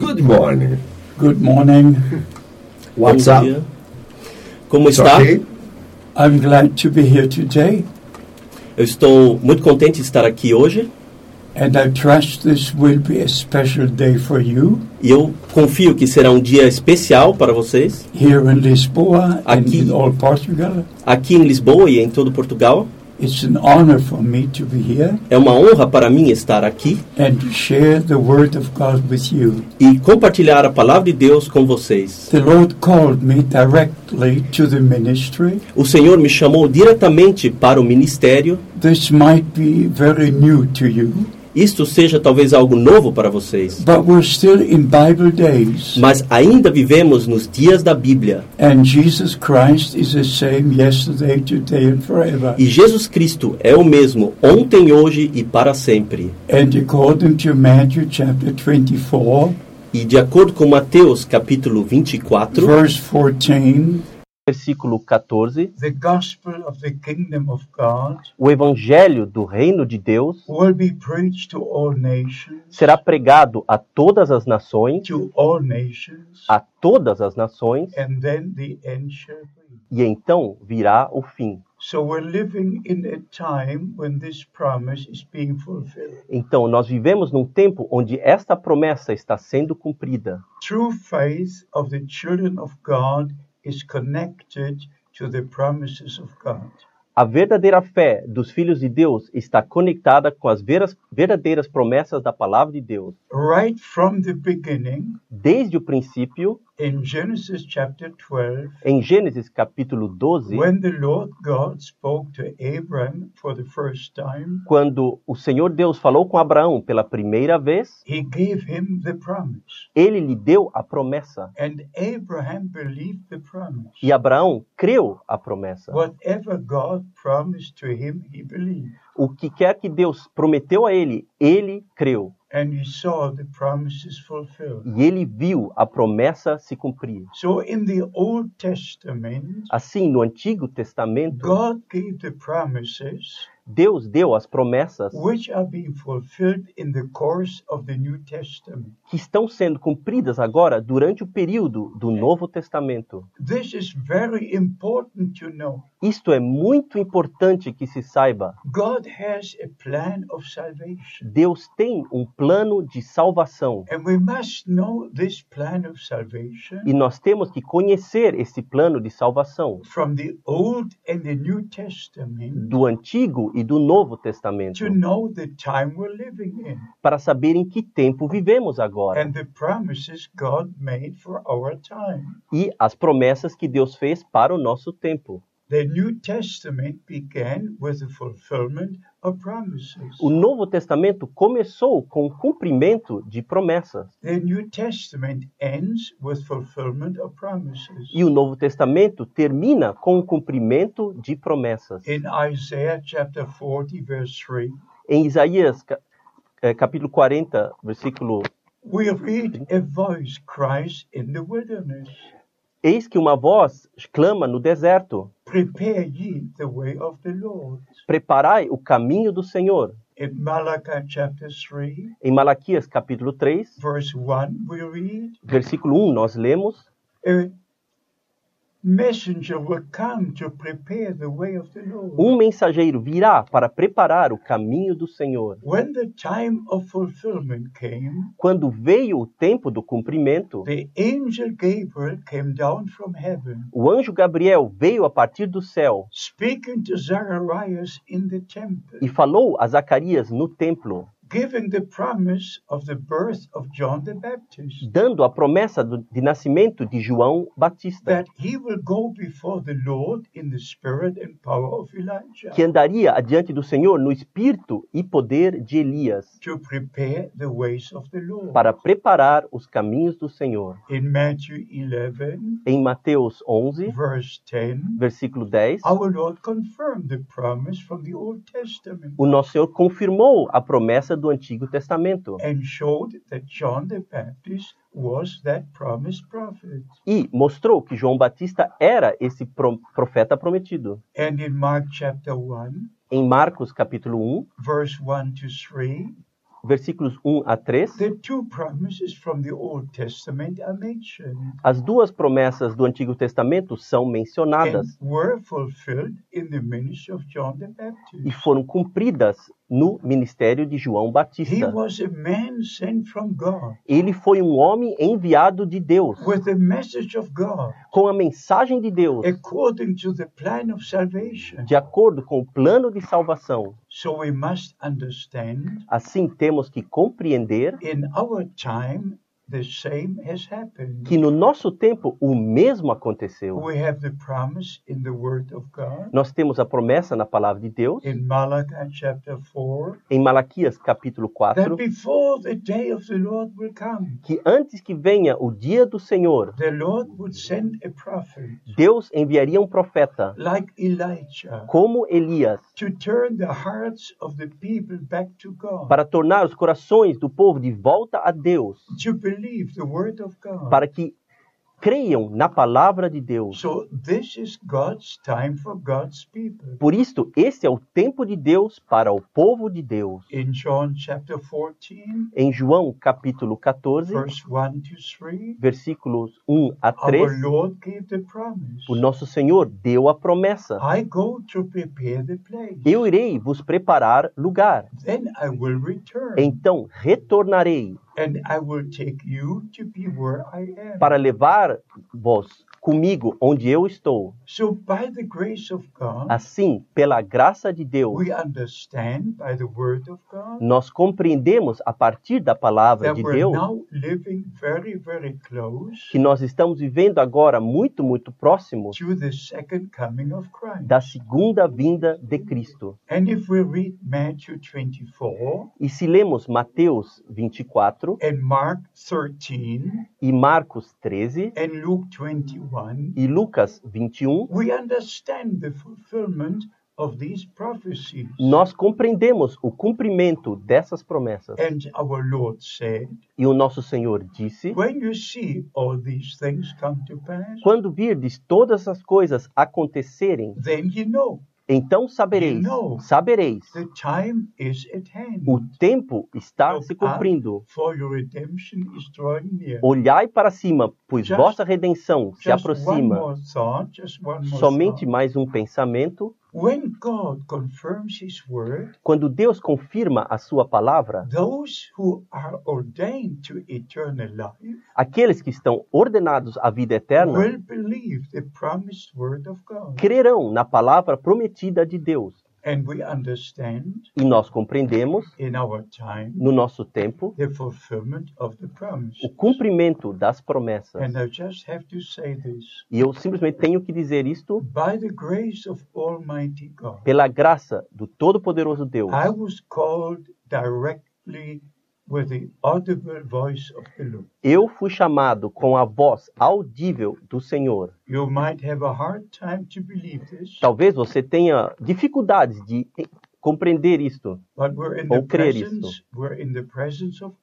Good morning. Good morning. What's Bom up? dia. Como It's está? okay? I'm glad to be here today, Eu estou muito contente de estar aqui hoje and I trust this will be a special day for you e eu confio que será um dia especial para vocês here in Lisboa and Aqui. in all Portugal. aqui em Lisboa e em todo Portugal. It's an honor for me to be here É uma honra para mim estar aqui and to share the Word of God with you. e compartilhar a palavra de Deus com vocês. The Lord called me directly to the ministry. O Senhor me chamou diretamente para o ministério. This might be very new to you, Isto seja talvez algo novo para vocês, but we're still in Bible days, mas ainda vivemos nos dias da Bíblia and Jesus Christ is the same yesterday, today, and forever. e Jesus Cristo é o mesmo ontem, hoje e para sempre. And according to Matthew chapter 24, E de acordo com Mateus capítulo 24, verse 14, versículo 14, the gospel of the kingdom of God o evangelho do reino de Deus will be preached to all nations, será pregado a todas as nações, to all nations, a todas as nações, and then the end shall be. e então virá o fim. Então nós vivemos num tempo onde esta promessa está sendo cumprida. True faith of the children of God is connected to the promises of God. A verdadeira fé dos filhos de Deus está conectada com as veras- verdadeiras promessas da palavra de Deus. Right from the beginning, Desde o princípio, in Genesis chapter 12, em Gênesis capítulo 12, when the Lord God spoke to Abram for the first time, quando o Senhor Deus falou com Abraão pela primeira vez, he gave him the promise. ele lhe deu a promessa. And Abraham believed the promise. E Abraão creu a promessa. Whatever God promised to him, he believed. O que quer que Deus prometeu a ele, ele creu. And he saw the promises fulfilled. E ele viu a promessa se cumprir. So in the Old Testament, Assim, no Antigo Testamento, Deus deu as promessas which are being fulfilled in the course of the New Testament. que estão sendo cumpridas agora durante o período do Novo Testamento. This is very important to know. Isto é muito importante que se saiba. Deus tem um plano de salvação e nós temos que conhecer esse plano de salvação from the Old and the New Testament do Antigo e do Novo Testamento. Para saber em que tempo vivemos agora. E as promessas que Deus fez para o nosso tempo. The New Testament began with the fulfillment of promises. O Novo Testamento começou com o cumprimento de promessas The New Testament ends with fulfillment of promises. e o Novo Testamento termina com o cumprimento de promessas. In Isaiah chapter 40, verse 3, Em Isaías eh, capítulo 40, versículo we read, A voice cries in the wilderness, Eis que uma voz clama no deserto. Preparai o caminho do Senhor. In Malachi chapter 3, Em Malaquias capítulo 3, verse 1, we read, versículo 1, nós lemos: Um mensageiro virá para preparar o caminho do Senhor. Quando veio o tempo do cumprimento, the angel Gabriel came down from heaven, o anjo Gabriel veio a partir do céu speaking to Zacharias in the temple, e falou a Zacarias no templo, giving the promise of the birth of John the Baptist, dando a promessa de nascimento de João Batista, that he will go before the Lord in the spirit and power of Elijah. Que andaria adiante do Senhor no espírito e poder de Elias, to prepare the ways of the Lord. para preparar os caminhos do Senhor. In Matthew 11, Em Mateus 11, verse 10, versículo 10, our Lord confirmed the promise from the Old Testament. o nosso Senhor confirmou a promessa do Antigo Testamento. E mostrou que João Batista era esse pro- profeta prometido. And in Mark chapter 1, Em Marcos capítulo 1, verse 1 to 3, versículos 1 a 3, the two promises from the Old Testament are mentioned. as duas promessas do Antigo Testamento são mencionadas. E foram cumpridas no ministério de João He Batista. was a man sent from God Ele foi um homem enviado de Deus, with the message of God com a mensagem de Deus, according to the plan of salvation. de acordo com o plano de salvação. So we must understand Assim, temos que compreender in our time the same has happened. que no nosso tempo o mesmo aconteceu. We have the promise in the Word of God. Nós temos a promessa na palavra de Deus, in Malachi chapter 4 em Malaquias capítulo that 4, before the day of the Lord will come, que antes que venha o dia do Senhor, the Lord would send a prophet. Deus enviaria um profeta, like Elijah. como Elias, to turn the hearts of the people back to God, para tornar os corações do povo de volta a Deus, para que creiam na palavra de Deus. So this is God's time for God's people. Por isto, esse é o tempo de Deus para o povo de Deus. In John chapter 14, Em João capítulo 14, verse 1 to 3, versículos 1 a our 3, Lord gave the promise. o nosso Senhor deu a promessa: I go to prepare the place. Eu irei vos preparar lugar. Then I will return Então retornarei and I will take you to be where I am. para levar-vos comigo onde eu estou. So by the grace of God, Assim, pela graça de Deus, we understand by the word of God nós compreendemos a partir da palavra de Deus very, very close que nós estamos vivendo agora muito, muito próximo to the second coming of Christ. da segunda vinda de Cristo. And if we read Matthew 24 E se lemos Mateus 24 and Mark 13 e Marcos 13 and Luke 21, e Lucas 21, we understand the fulfillment of these prophecies. nós compreendemos o cumprimento dessas promessas. And our Lord said, E o nosso Senhor disse: When you see all these things come to pass, Quando virdes todas as coisas acontecerem, then you know então sabereis, sabereis, o tempo está se cumprindo. Olhai para cima, pois vossa redenção se aproxima. Somente mais um pensamento. When God confirms His word, Quando Deus confirma a sua palavra, those who are ordained to eternal life aqueles que estão ordenados à vida eterna will believe the promised word of God. crerão na palavra prometida de Deus. And we understand E nós compreendemos, in our time no nosso tempo, the fulfillment of the promise. o cumprimento das promessas. And I just have to say this. E eu simplesmente tenho que dizer isto By the grace of Almighty God, pela graça do Todo-Poderoso Deus. I was called directly with the audible voice of the Lord. Eu fui chamado com a voz audível do Senhor. You might have a hard time to believe this, Talvez você tenha dificuldades de compreender isto, ou crer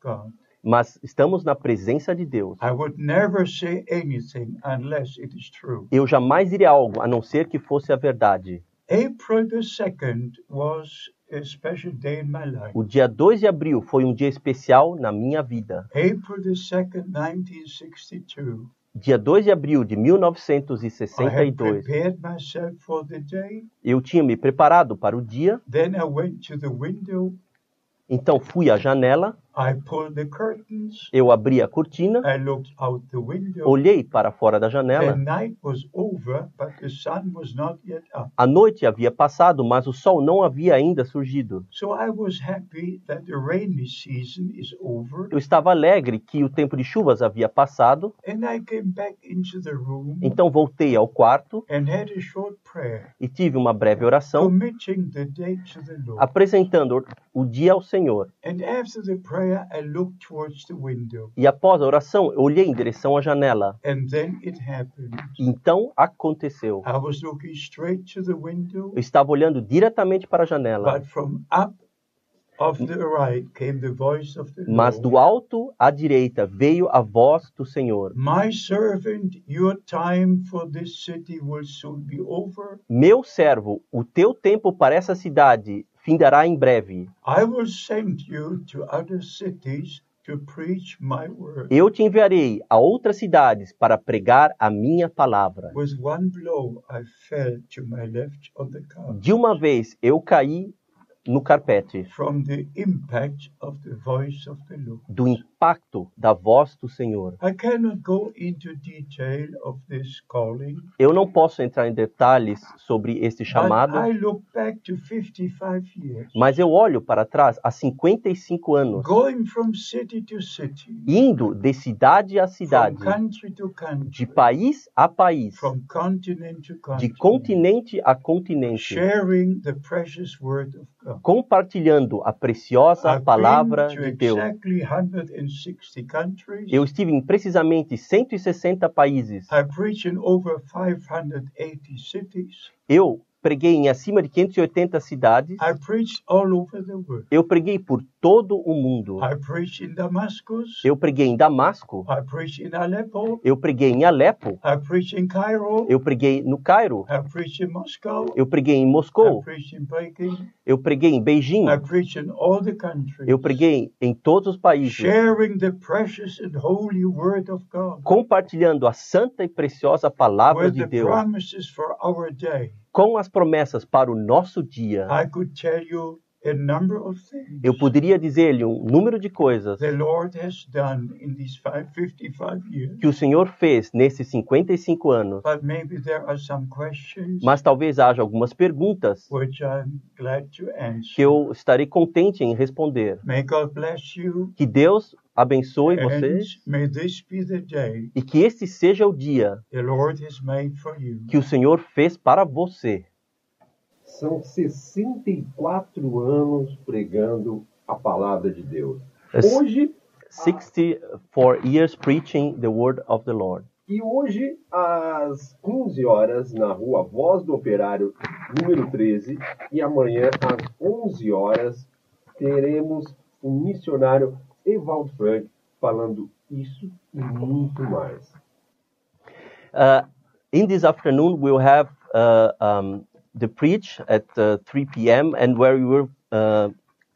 God. mas estamos na presença de Deus. I would never say anything unless it is true. Eu jamais diria algo a não ser que fosse a verdade. April the 2nd was a special day in my life. O dia 2 de abril foi um dia especial na minha vida. April the 2nd, 1962. Dia 2 de abril de I had 1962, prepared myself for the day. eu tinha me preparado para o dia, Then I went to the window. então fui à janela, I pulled the curtains. eu abri a cortina, I looked out the window. olhei para fora da janela. over. A noite havia passado, mas o sol não havia ainda surgido. So over. Eu estava alegre que o tempo de chuvas havia passado, And I came back into the room então voltei ao quarto and had a short prayer, e tive uma breve oração, apresentando o dia ao Senhor. And after the prayer, I looked towards the window. E após a oração, eu olhei em direção à janela. And then it happened. Então aconteceu. I was looking straight to the window, Eu estava olhando diretamente para a janela, but from up of the right came the voice of the mas do alto à direita veio a voz do Senhor. My servant, your time for this city will soon be over. Meu servo, o teu tempo para essa cidade findará em breve. I will send you to other cities to preach my word. Eu te enviarei a outras cidades para pregar a minha palavra. With one blow, I fell to my left on the couch De uma vez eu caí no carpete from the impact of the voice of the Lord. do impacto da voz do Senhor. I cannot go into detail of this calling, Eu não posso entrar em detalhes sobre este chamado, I look back to 55 years, mas eu olho para trás há 55 anos, going from city to city, indo de cidade a from cidade, country to de país a país, de continent, continente a continente, compartilhando a preciosa palavra de Deus. Exactly 160 countries. Eu estive em precisamente 160 países. I preach in over 580 cities. Eu preguei em acima de 580 cidades. I preached all over the world. Eu preguei por todo o mundo. Eu preguei em Damasco. Eu preguei em Alepo. Eu preguei no Cairo. Eu preguei em Moscou. Eu preguei em Beijing. Eu preguei em todos os países, compartilhando a santa e preciosa palavra de the Deus com as promessas para o nosso dia. I could tell you a number of things Eu poderia dizer-lhe um número de coisas the Lord has done in these five, 55 years. que o Senhor fez nesses 55 anos, But maybe there are some questions mas talvez haja algumas perguntas which I'm glad to answer. que eu estarei contente em responder. May God bless you. Que Deus abençoe And você may this be the day e que este seja o dia the Lord has made for you. que o Senhor fez para você. São 64 anos pregando a palavra de Deus. As- Hoje, 64 years preaching the word of the Lord. e hoje, às 15 horas, na rua Voz do Operário, número 13, e amanhã, às 11 horas, teremos o missionário Evaldo Frank falando isso e muito mais. Uh, in this afternoon, we'll have uh, um, the preach at uh, 3 p.m. and where we will uh,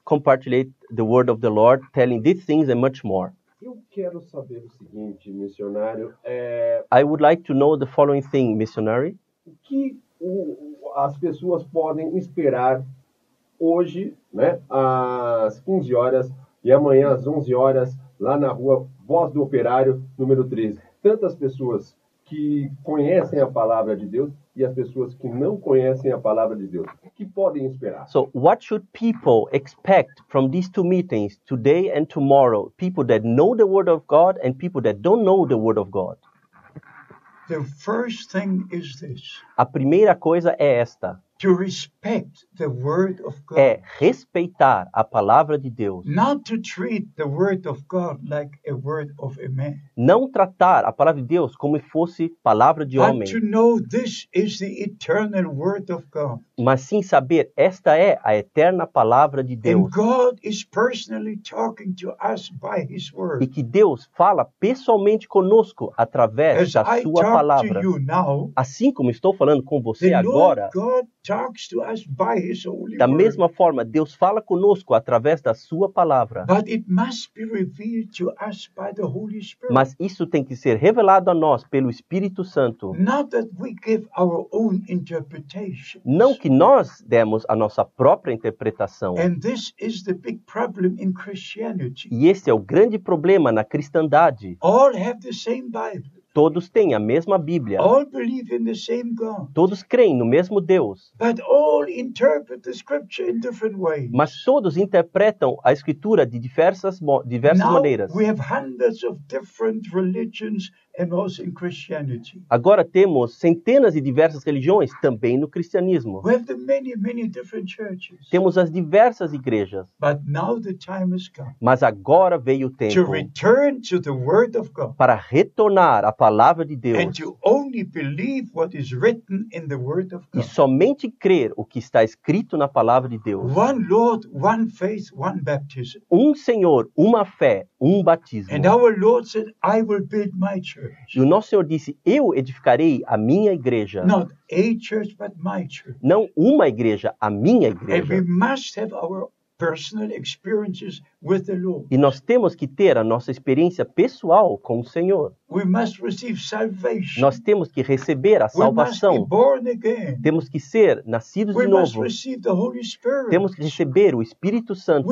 compartilhate the word of the Lord, telling these things and much more. Eu quero saber o seguinte, missionário, é, I would like to know the following thing, missionary. o que as pessoas podem esperar hoje, né, às 15 horas e amanhã às 11 horas, lá na rua Voz do Operário, número 13. Tantas pessoas que conhecem a palavra de Deus e as pessoas que não conhecem a palavra de Deus. O que podem esperar? So, what should people expect from these two meetings, today and tomorrow? People that know the word of God and people that don't know the word of God. The first thing is this A primeira coisa é esta: to respect the word of God. é respeitar a palavra de Deus. Not to treat the word of God like a word of a man, Não tratar a palavra de Deus como se fosse palavra de homem, but to know this is the eternal word of God. mas sim saber esta é a eterna palavra de And Deus God is personally talking to us by His e word. que Deus fala pessoalmente conosco através As da sua palavra. now, Assim como estou falando com você agora, God da mesma forma, Deus fala conosco através da sua palavra. But it must be revealed to us by the Holy Spirit. Mas isso tem que ser revelado a nós pelo Espírito Santo. Not that we give our own interpretation. Não que nós demos a nossa própria interpretação. And this is the big problem in Christianity. E esse é o grande problema na cristandade. All have the same Bible. Todos têm a mesma Bíblia. Todos creem no mesmo Deus. But all interpret the scripture in different ways. Mas todos interpretam a Escritura de diversas, diversas maneiras. Agora temos centenas de diversas religiões também no cristianismo. We have the many, many different churches. Temos as diversas igrejas. But now the time has come Mas agora veio o to tempo return to the Word of God para retornar à palavra de Deus and to own only believe what is written in the Word of e God. somente crer o que está escrito na palavra de Deus. One Lord, one faith, one baptism. Um Senhor, uma fé, um batismo. And our Lord said, I will build my church. E o nosso Senhor disse: Eu edificarei a minha igreja. Not a church, but my church. Não uma igreja, a minha And we igreja. must have our personal experiences with the Lord. E nós temos que ter a nossa experiência pessoal com o Senhor. We must receive salvation. Nós temos que receber a salvação. Temos que ser nascidos de novo. Temos que receber o Espírito Santo.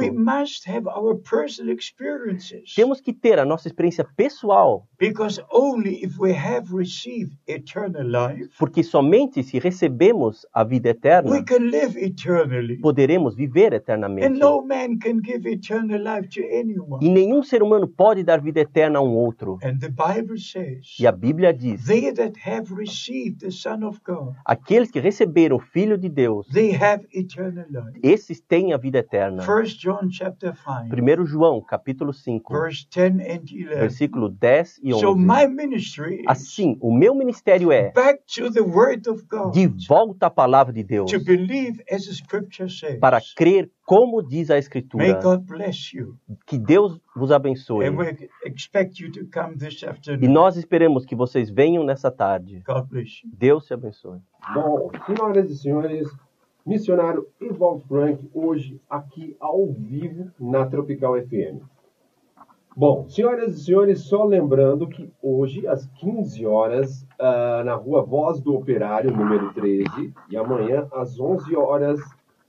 Temos que ter a nossa experiência pessoal, Because only if we have received eternal life, porque somente se recebemos a vida we eterna, can live eternally. poderemos viver eternamente. no man can give eternal life to anyone. E nenhum ser humano pode dar vida eterna a um outro. E a Bíblia diz: they that have received the Son of God, aqueles que receberam o Filho de Deus, esses têm a vida eterna. First John chapter 5, 1 João, capítulo 5, verse 10 and 11. versículo 10 e So 11. my ministry is Assim, o meu ministério é back to the Word of God, de volta à palavra de Deus, para crer como diz a May Escritura. God bless you. Que Deus vos abençoe. And we expect you to come this E afternoon. nós esperamos que vocês venham nessa tarde. God bless you. Deus te abençoe. Bom, senhoras e senhores, missionário Evaldo Frank, hoje aqui ao vivo na Tropical FM. Bom, senhoras e senhores, só lembrando que hoje, às 15 horas, ah, na rua Voz do Operário, número 13, e amanhã, às 11 horas,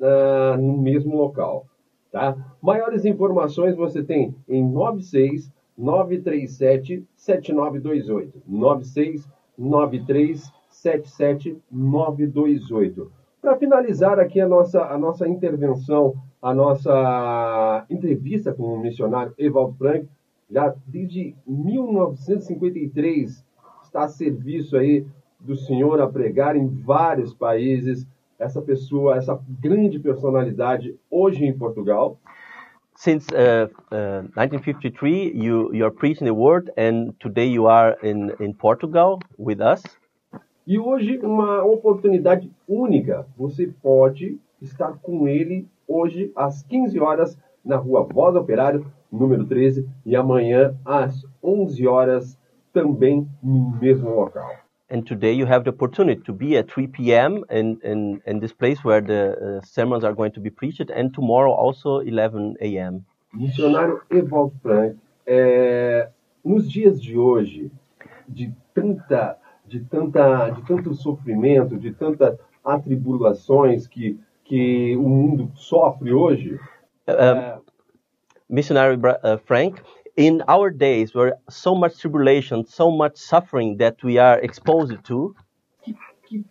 ah, no mesmo local. Tá? Maiores informações você tem em 96 937 7928. 96 93 77 928. Para finalizar aqui a nossa, a nossa intervenção, a nossa entrevista com o missionário Evaldo Frank, já desde 1953 está a serviço aí do senhor a pregar em vários países. Essa pessoa, essa grande personalidade hoje em Portugal. Since uh, uh, 1953, you, you are preaching the word, and today you are in, in Portugal with us. E hoje, uma oportunidade única. Você pode estar com ele hoje às 15 horas na rua Voz Operário, número 13, e amanhã às 11 horas também no mesmo local. And today you have the opportunity to be at 3 p.m. in, in, in this place where the uh, sermons are going to be preached, and tomorrow also 11 a.m. Missionário Evaldo Frank, é, nos dias de hoje, de tanta, de tanta, de tanto sofrimento, de tantas atribulações que que o mundo sofre hoje, Um, missionary Bra- uh, Frank, in our days where so much tribulation, so much suffering that we are exposed to, que, que,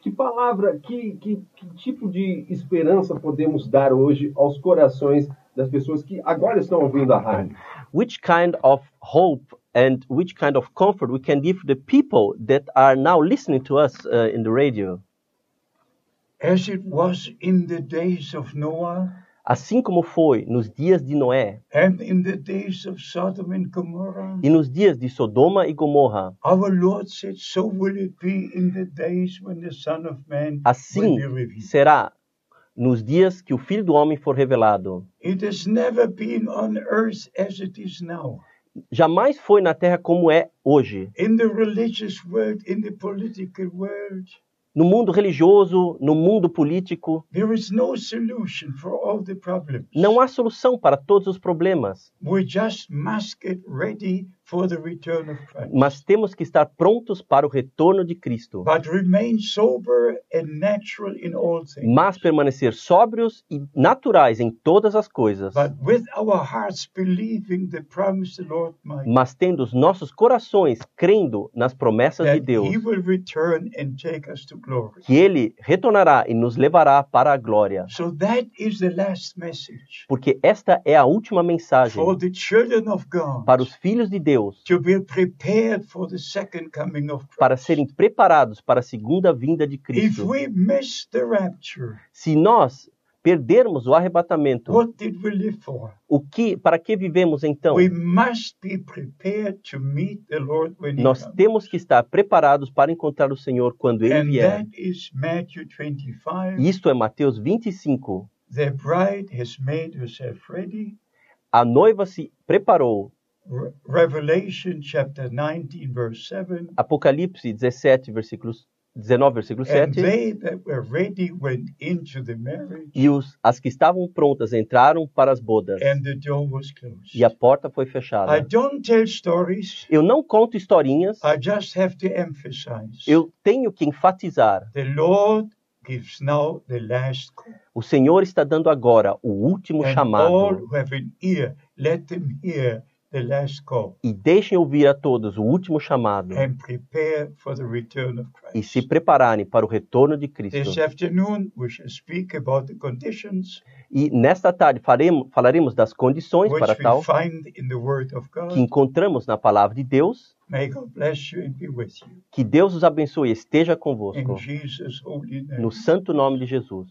que palavra, que, que, que tipo de esperança podemos dar hoje aos corações das pessoas que agora estão ouvindo a rádio? which kind of hope and which kind of comfort we can give the people that are now listening to us uh, in the radio? As it was in the days of Noah Assim como foi nos dias de Noé and in the days of Sodom and Gomorrah, e nos dias de Sodoma e Gomorra, our Lord said, so will it be in the days when the Son of Man assim será nos dias que o Filho do Homem for revelado. It has never been on earth as it is now. Jamais foi na terra como é hoje. In the religious world, in the political world, No mundo religioso, no mundo político, there is no solution for all the problems. não há solução para todos os problemas, Mas temos que estar prontos para o retorno de Cristo. But remain sober and natural in all things. mas permanecer sóbrios e naturais em todas as coisas, But with our hearts believing the promise the Lord might, mas tendo os nossos corações crendo nas promessas de Deus, He will return and take us to glory. que Ele retornará e nos levará para a glória. So that is the last message Porque esta é a última mensagem for the children of God para os filhos de Deus, to be prepared for the second coming of Christ. para serem preparados para a segunda vinda de If Cristo. we miss the rapture, Se nós perdermos o arrebatamento, what did we live for? o que, para que vivemos então? We must be prepared to meet the Lord when He Nós temos que estar preparados para encontrar o Senhor quando Ele vier. that is Matthew 25. Isto é Mateus 25. The bride has made herself ready. A noiva se preparou. Re- Revelation chapter 19, verse 7. Apocalipse 17, versículos 19, versículo And 7. they that were ready went into the marriage, E os, as que estavam prontas entraram para as bodas. and the door was closed. E a porta foi I fechada. don't tell stories. Eu não conto historinhas. I just have to emphasize. Eu tenho que enfatizar. The Lord gives now the last call. O Senhor está dando agora o último And all chamado. who have an ear, let them hear E deixem ouvir a todos o último chamado. E se prepararem para o retorno de Cristo. E nesta tarde faremos, falaremos das condições para tal que encontramos na palavra de Deus. Que Deus os abençoe e esteja convosco. No santo nome de Jesus.